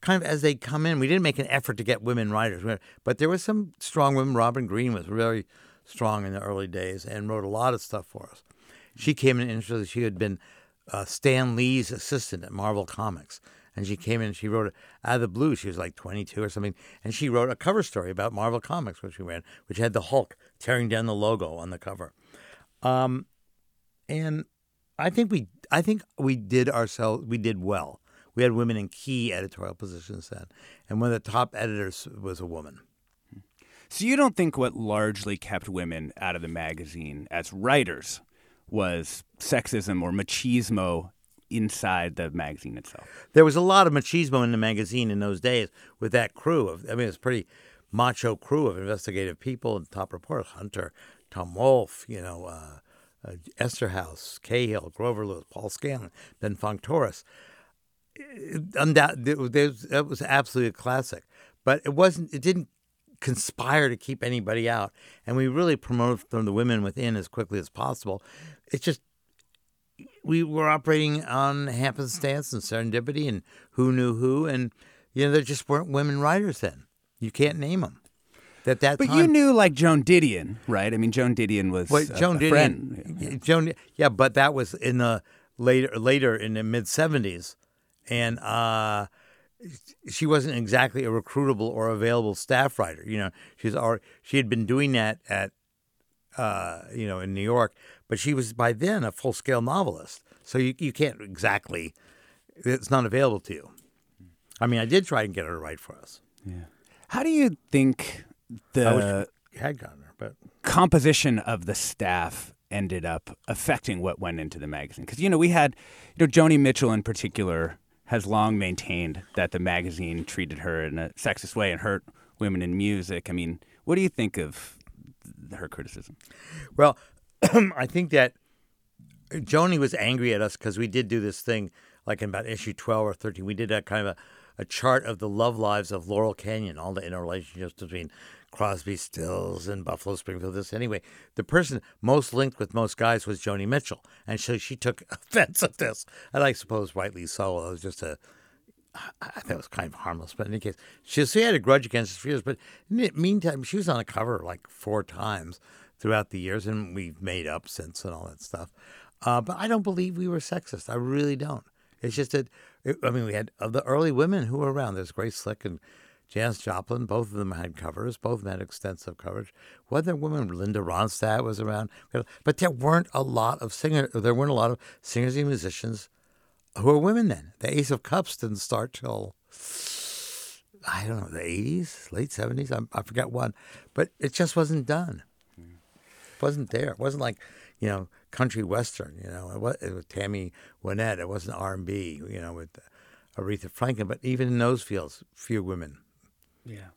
[SPEAKER 2] kind of as they come in. We didn't make an effort to get women writers, but there was some strong women. Robin Green was very strong in the early days and wrote a lot of stuff for us. She came in interested. She had been uh, Stan Lee's assistant at Marvel Comics. And she came in and she wrote out of the blue. She was like 22 or something. And she wrote a cover story about Marvel Comics, which we ran, which had the Hulk tearing down the logo on the cover. Um, and I think we, I think we did ourselves, we did well. We had women in key editorial positions then, and one of the top editors was a woman.
[SPEAKER 1] So you don't think what largely kept women out of the magazine as writers was sexism or machismo inside the magazine itself?
[SPEAKER 2] There was a lot of machismo in the magazine in those days with that crew of. I mean, it was pretty macho crew of investigative people and top reporters: Hunter, Tom Wolfe, you know, uh, uh, Eszterhas, Cahill, Grover Lewis, Paul Scanlon, Ben Fong Torres. Undoubtedly, that was absolutely a classic. But it wasn't. It didn't conspire to keep anybody out, and we really promoted from the women within as quickly as possible. It's just we were operating on happenstance and serendipity and who knew who, and you know there just weren't women writers then. You can't name them. At that
[SPEAKER 1] But
[SPEAKER 2] time,
[SPEAKER 1] you knew like Joan Didion, right? I mean, Joan Didion was
[SPEAKER 2] well,
[SPEAKER 1] a,
[SPEAKER 2] Joan
[SPEAKER 1] a
[SPEAKER 2] Didion,
[SPEAKER 1] friend.
[SPEAKER 2] Joan, yeah, but that was in the later later in the mid seventies, and uh, she wasn't exactly a recruitable or available staff writer. You know, she's already, she had been doing that at uh, you know in New York, but she was by then a full scale novelist. So you you can't exactly it's not available to you. I mean, I did try and get her to write for us.
[SPEAKER 1] Yeah. How do you think the
[SPEAKER 2] had gotten her, but
[SPEAKER 1] composition of the staff ended up affecting what went into the magazine? Because you know we had, you know, Joni Mitchell in particular has long maintained that the magazine treated her in a sexist way and hurt women in music. I mean, what do you think of her criticism?
[SPEAKER 2] Well, I think that Joni was angry at us because we did do this thing, like in about issue 12 or 13. We did a kind of a, a chart of the love lives of Laurel Canyon, all the interrelationships between Crosby, Stills, and Buffalo Springfield. This anyway, the person most linked with most guys was Joni Mitchell, and so she took offense at this, and I suppose rightly so. It was just a I think it was kind of harmless, but in any case, she, she had a grudge against us for years. But meantime, she was on the cover like four times throughout the years, and we've made up since and all that stuff. Uh, but I don't believe we were sexist. I really don't. It's just that, it, I mean, we had of the early women who were around. There's Grace Slick and Janis Joplin. Both of them had covers. Both of them had extensive coverage. Wasn't there women? Linda Ronstadt was around. But there weren't a lot of singers. There weren't a lot of singers and musicians who were women then. The Ace of Cups didn't start till I don't know the eighties, late seventies. I, I forgot when, but it just wasn't done. It wasn't there. It wasn't like you know country western. You know, it was, it was Tammy Wynette. It wasn't R and B. You know, with Aretha Franklin. But even in those fields, few women.
[SPEAKER 1] Yeah.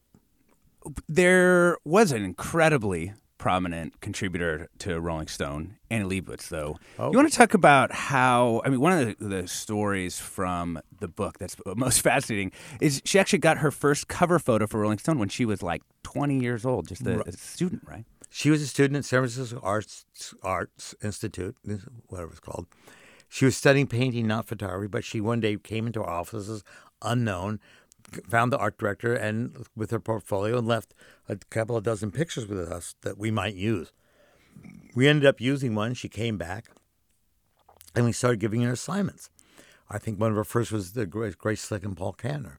[SPEAKER 1] There was an incredibly prominent contributor to Rolling Stone, Annie Leibovitz, though.
[SPEAKER 2] Oh.
[SPEAKER 1] You want to talk about how, I mean, one of the, the stories from the book that's most fascinating is she actually got her first cover photo for Rolling Stone when she was like 20 years old, just a, a student, right?
[SPEAKER 2] She was a student at San Francisco Arts Arts Institute, whatever it's called. She was studying painting, not photography, but she one day came into our offices unknown, found the art director and with her portfolio and left a couple of dozen pictures with us that we might use. We ended up using one. She came back and we started giving her assignments. I think one of her first was the Grace, Grace Slick and Paul Kantner.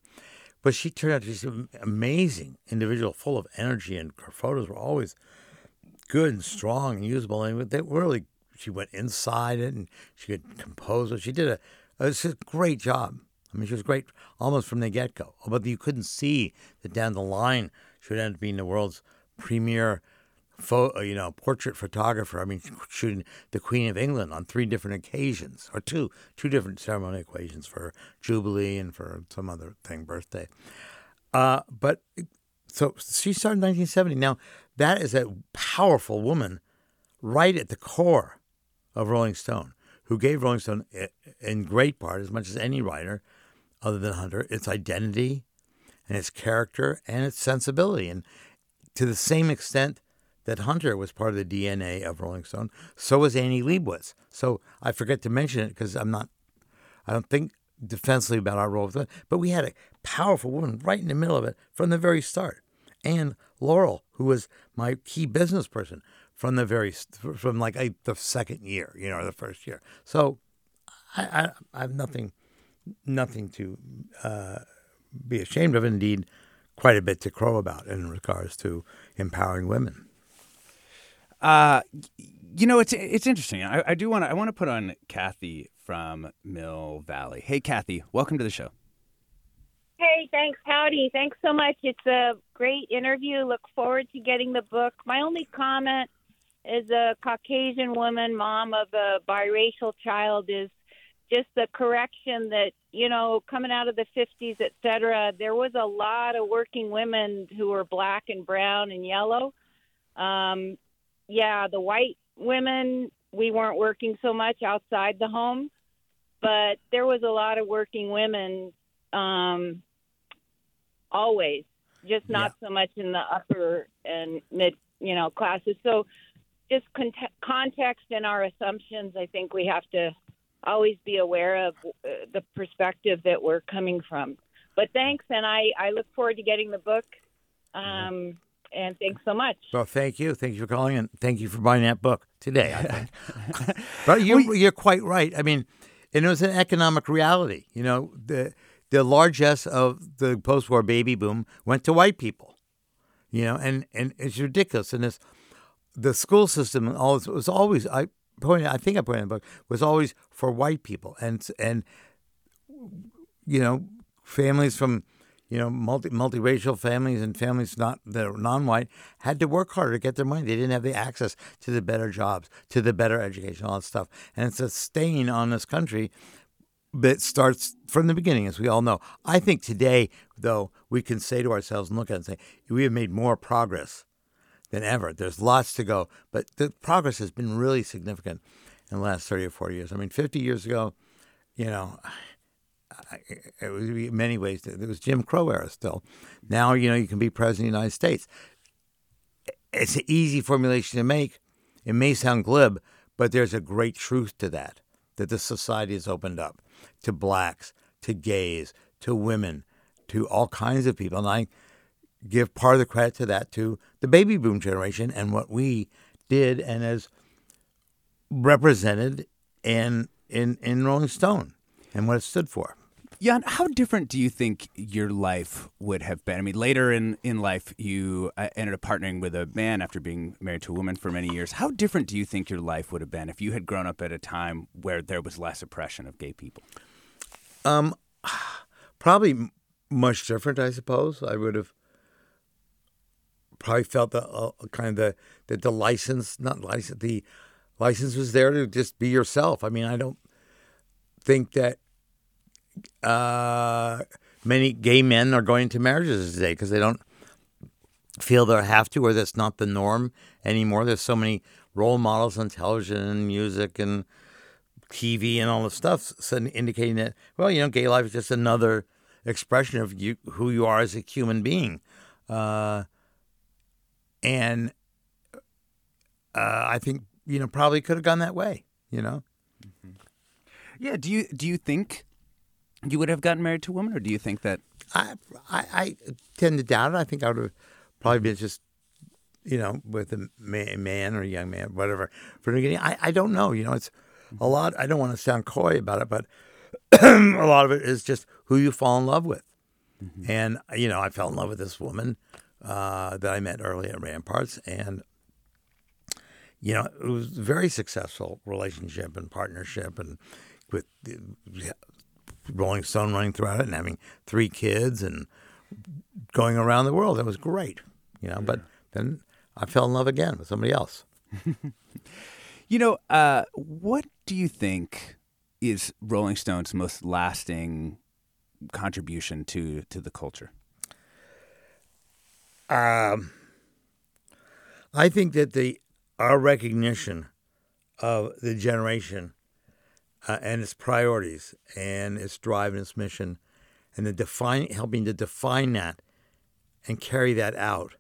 [SPEAKER 2] But she turned out to be an amazing individual, full of energy, and her photos were always good and strong and usable. And they really, she went inside it and she could compose it. She did a, a great job. I mean, she was great almost from the get go. But you couldn't see that down the line she would end up being the world's premier uh, you know, portrait photographer. I mean, shooting the Queen of England on three different occasions, or two, two different ceremonial occasions for Jubilee and for some other thing, birthday. Uh, but so she started in 1970. Now, that is a powerful woman right at the core of Rolling Stone, who gave Rolling Stone, in great part, as much as any writer other than Hunter, its identity and its character and its sensibility. And to the same extent that Hunter was part of the DNA of Rolling Stone, so was Annie Leibovitz. So I forget to mention it because I'm not, I don't think defensively about our role but we had a powerful woman right in the middle of it from the very start. And Laurel, who was my key business person from the very, from like the second year, you know, the first year. So I, I, I have nothing, nothing to uh, be ashamed of. Indeed, quite a bit to crow about in regards to empowering women.
[SPEAKER 1] Uh, you know, it's it's interesting. I, I do want to I want to put on Kathy from Mill Valley. Hey, Kathy, welcome to the show.
[SPEAKER 10] Hey, thanks, Howdy. Thanks so much. It's a great interview. Look forward to getting the book. My only comment as a Caucasian woman, mom of a biracial child, is just the correction that, you know, coming out of the 50s, et cetera, there was a lot of working women who were black and brown and yellow. Um, yeah, the white women, we weren't working so much outside the home, but there was a lot of working women um, always, just not so much in the upper and mid, you know, classes. So just con- context and our assumptions, I think we have to always be aware of uh, the perspective that we're coming from. But thanks, and I, I look forward to getting the book. Um, and thanks so much.
[SPEAKER 2] Well, thank you. Thank you for calling and thank you for buying that book today, I think. but you, you're quite right. I mean, and it was an economic reality. You know, the the largesse of the post-war baby boom went to white people. You know, and, and it's ridiculous. And this, the school system and all this was always I pointed. I think I pointed in the book was always for white people, and and you know, families from you know multi multiracial families and families not that are non-white had to work harder to get their money. They didn't have the access to the better jobs, to the better education, all that stuff, and it's a stain on this country that starts from the beginning, as we all know. I think today, though, we can say to ourselves and look at it and say we have made more progress than ever. There's lots to go, but the progress has been really significant in the last 30 or 40 years. I mean, 50 years ago, you know, I- it was in many ways, it was Jim Crow era still. Now, you know, you can be president of the United States. It's an easy formulation to make. It may sound glib, but there's a great truth to that, that the society has opened up to blacks, to gays, to women, to all kinds of people. And I give part of the credit to that to the baby boom generation and what we did and as represented in in in Rolling Stone and what it stood for.
[SPEAKER 1] Jan, how different do you think your life would have been? I mean, later in, in life, you uh, ended up partnering with a man after being married to a woman for many years. How different do you think your life would have been if you had grown up at a time where there was less oppression of gay people?
[SPEAKER 2] Um, probably much different, I suppose. I would have probably felt the uh, kind of the that the license, not license, the license was there to just be yourself. I mean, I don't think that uh, many gay men are going to marriages today because they don't feel they have to, or that's not the norm anymore. There's so many role models on television and music and TV and all this stuff, so indicating that well, you know, gay life is just another expression of you who you are as a human being, uh, and uh, I think you know probably could have gone that way. You know, mm-hmm.
[SPEAKER 1] Yeah. Do you do you think you would have gotten married to a woman, or do you think that?
[SPEAKER 2] I I, I tend to doubt it. I think I would have probably been just you know with a ma- man or a young man, whatever. From the beginning, I I don't know. You know, it's a mm-hmm. lot. I don't want to sound coy about it, but a lot of it is just who you fall in love with. Mm-hmm. And you know, I fell in love with this woman uh, that I met early at Ramparts, and you know, it was a very successful relationship and partnership, and with the, Rolling Stone running throughout it, and having three kids, and going around the world. It was great, you know. But then I fell in love again with somebody else.
[SPEAKER 1] You know, uh, what do you think is Rolling Stone's most lasting contribution to to the culture?
[SPEAKER 2] Um, I think that the our recognition of the generation uh, and its priorities and its drive and its mission, and the define helping to define that and carry that out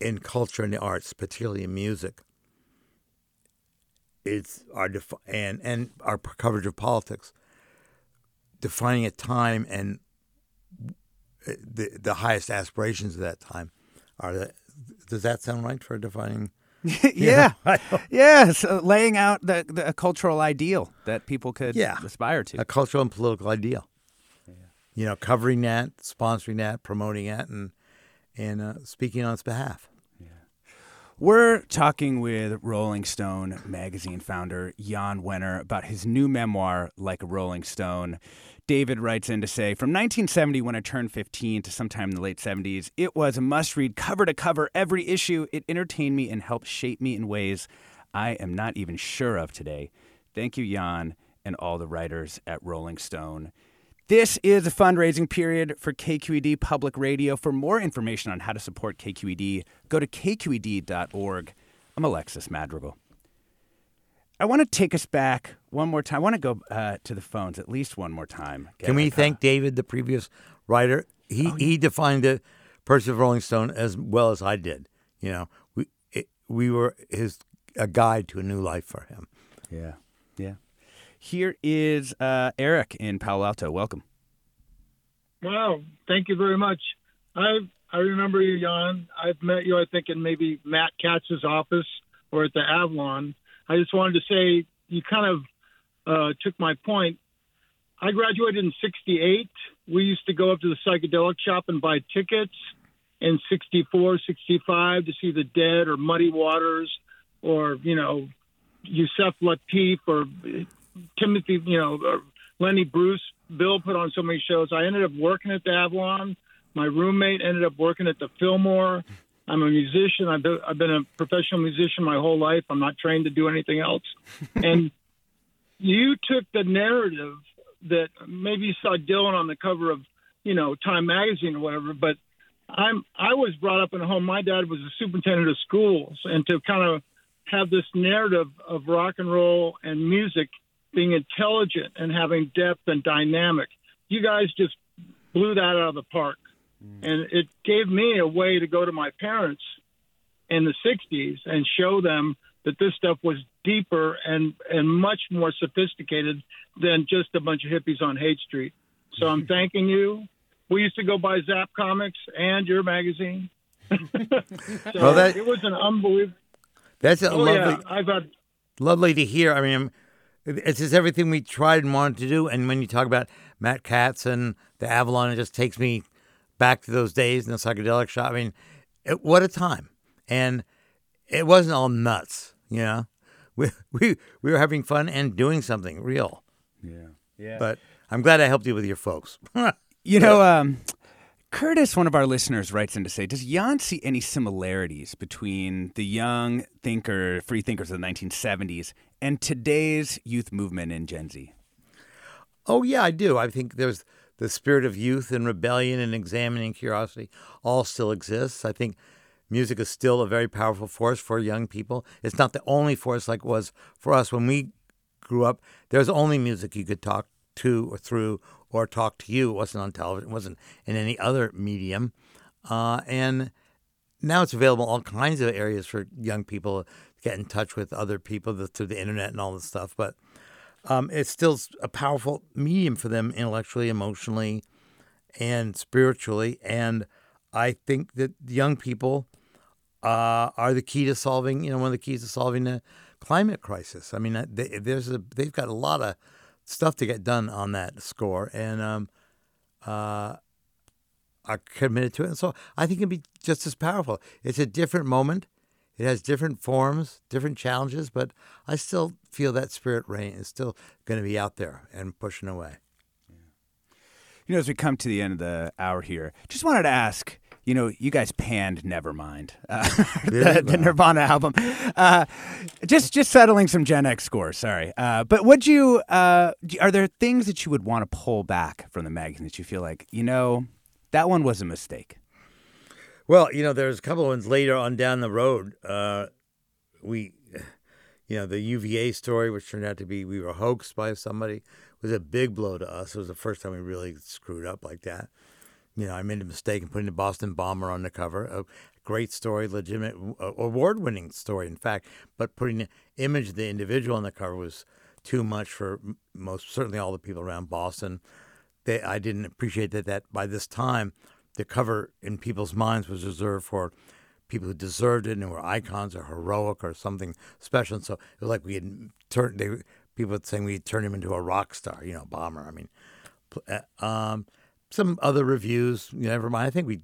[SPEAKER 2] in culture and the arts, particularly in music. It's our defi- and and our coverage of politics, defining a time and the the highest aspirations of that time are the. Does that sound right for defining?
[SPEAKER 1] yeah, yeah. So laying out the, the a cultural ideal that people could
[SPEAKER 2] Yeah.
[SPEAKER 1] aspire to.
[SPEAKER 2] a cultural and political ideal. You know, covering that, sponsoring that, promoting that, and and uh, speaking on its behalf.
[SPEAKER 1] We're talking with Rolling Stone magazine founder Jan Wenner about his new memoir, Like a Rolling Stone. David writes in to say From 1970, when I turned 15, to sometime in the late 70s, it was a must read cover to cover every issue. It entertained me and helped shape me in ways I am not even sure of today. Thank you, Jan, and all the writers at Rolling Stone. This is a fundraising period for KQED Public Radio. For more information on how to support KQED, go to kqed.org. I'm Alexis Madrigal. I want to take us back one more time. I want to go uh, to the phones at least one more time. Get
[SPEAKER 2] Can we
[SPEAKER 1] a-
[SPEAKER 2] thank David, the previous writer? He he defined the Pursuit of Rolling Stone as well as I did. You know, we it, we were his a guide to a new life for him.
[SPEAKER 1] Yeah, yeah. Here is uh, Eric in Palo Alto. Welcome.
[SPEAKER 11] Wow, thank you very much. I I remember you, Jan. I've met you, I think, in maybe Matt Katz's office or at the Avalon. I just wanted to say you kind of uh, took my point. I graduated in '68. We used to go up to the psychedelic shop and buy tickets in '64, '65 to see the Dead or Muddy Waters or you know Yusef Lateef or Timothy, you know, Lenny Bruce. Bill put on so many shows. I ended up working at the Avalon. My roommate ended up working at the Fillmore. I'm a musician. I've been a professional musician my whole life. I'm not trained to do anything else. and you took the narrative that maybe you saw Dylan on the cover of, you know, Time magazine or whatever, but I'm I was brought up in a home. My dad was a superintendent of schools, and to kind of have this narrative of rock and roll and music being intelligent and having depth and dynamic, you guys just blew that out of the park, mm. and it gave me a way to go to my parents in the '60s and show them that this stuff was deeper and and much more sophisticated than just a bunch of hippies on Haight Street. So I'm thanking you. We used to go buy Zap Comics and your magazine. so
[SPEAKER 2] Well, that-
[SPEAKER 11] it was an unbelievable.
[SPEAKER 2] That's a
[SPEAKER 11] oh
[SPEAKER 2] lovely.
[SPEAKER 11] yeah, I've had
[SPEAKER 2] lovely to hear. I mean, it's just everything we tried and wanted to do. And when you talk about Matt Katz and the Avalon, it just takes me back to those days in the psychedelic shop. I mean, it, what a time! And it wasn't all nuts, you know. We we we were having fun and doing something real.
[SPEAKER 1] Yeah, yeah.
[SPEAKER 2] But I'm glad I helped you with your folks.
[SPEAKER 1] You know, um, Curtis, one of our listeners, writes in to say, does Jan see any similarities between the young thinker, free thinkers of the 1970s and today's youth movement in Gen Z?
[SPEAKER 2] Oh yeah, I do. I think there's the spirit of youth and rebellion and examining curiosity all still exists. I think music is still a very powerful force for young people. It's not the only force like it was for us when we grew up. There's only music you could talk to or through or talk to you. It wasn't on television. It wasn't in any other medium. Uh, and now it's available all kinds of areas for young people to get in touch with other people through the internet and all this stuff. But um, it's still a powerful medium for them intellectually, emotionally, and spiritually. And I think that young people uh, are the key to solving, you know, one of the keys to solving the climate crisis. I mean, they, there's a they've got a lot of stuff to get done on that score, and um, uh, are committed to it. And so I think it'd be just as powerful. It's a different moment. It has different forms, different challenges, but I still feel that spirit reign is still going to be out there and pushing away.
[SPEAKER 1] You know, as we come to the end of the hour here, just wanted to ask. You know, you guys panned Nevermind, uh, the, the Nirvana album. Uh, just, just settling some Gen X scores. Sorry, uh, but would you? Uh, are there things that you would want to pull back from the magazine that you feel like you know that one was a mistake?
[SPEAKER 2] Well, you know, there's a couple of ones later on down the road. Uh, we, you know, the UVA story, which turned out to be we were hoaxed by somebody, was a big blow to us. It was the first time we really screwed up like that. You know, I made a mistake in putting the Boston Bomber on the cover. A great story, legitimate, award-winning story, in fact. But putting the image of the individual on the cover was too much for most, certainly all the people around Boston. They, I didn't appreciate that. That by this time, the cover in people's minds was reserved for people who deserved it and were icons or heroic or something special. And so it was like we had turned. They people saying we turned him into a rock star. You know, bomber. I mean, um, some other reviews. You never mind. I think we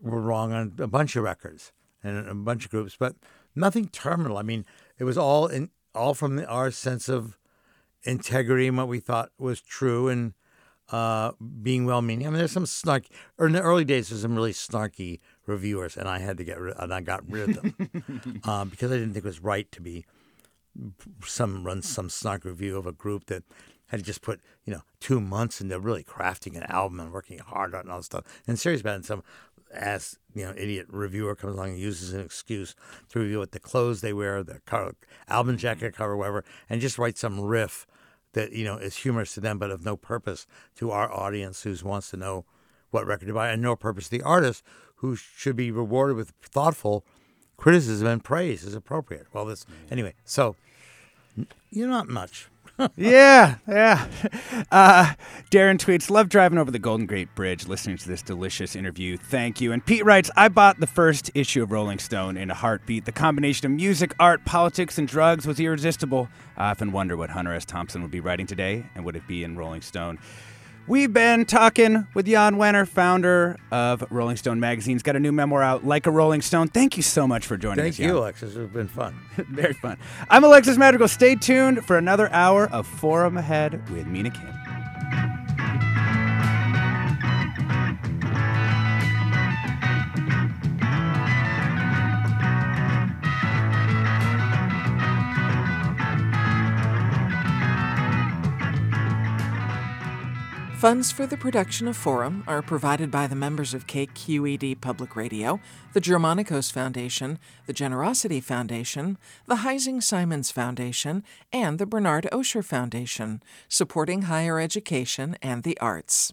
[SPEAKER 2] were wrong on a bunch of records and a bunch of groups, but nothing terminal. I mean, it was all in all from the, our sense of integrity and what we thought was true and uh, being well-meaning. I mean, there's some snarky, Or in the early days, there's some really snarky reviewers, and I had to get rid, and I got rid of them um, because I didn't think it was right to be some run some snark review of a group that had just put you know two months into really crafting an album and working hard on all this stuff. And serious about it, and some ass you know idiot reviewer comes along and uses an excuse to review what the clothes they wear, the cover, album mm-hmm. jacket cover, whatever, and just write some riff that you know is humorous to them, but of no purpose to our audience who wants to know what record to buy, and no purpose to the artist who should be rewarded with thoughtful criticism and praise is appropriate. Well, this mm-hmm. anyway. So you're not much.
[SPEAKER 1] Yeah, yeah. Uh, Darren tweets, love driving over the Golden Gate Bridge, listening to this delicious interview. Thank you. And Pete writes, I bought the first issue of Rolling Stone in a heartbeat. The combination of music, art, politics, and drugs was irresistible. I often wonder what Hunter S. Thompson would be writing today, and would it be in Rolling Stone? We've been talking with Jan Wenner, founder of Rolling Stone magazine. He's got a new memoir out, Like a Rolling Stone. Thank you so much for joining
[SPEAKER 2] Thank
[SPEAKER 1] us.
[SPEAKER 2] Thank you,
[SPEAKER 1] Jan.
[SPEAKER 2] Alexis. It's been fun.
[SPEAKER 1] Very fun. I'm Alexis Madrigal. Stay tuned for another hour of Forum Ahead with Mina Kim.
[SPEAKER 12] Funds for the production of Forum are provided by the members of KQED Public Radio, the Germanacos Foundation, the Generosity Foundation, the Heising Simons Foundation, and the Bernard Osher Foundation, supporting higher education and the arts.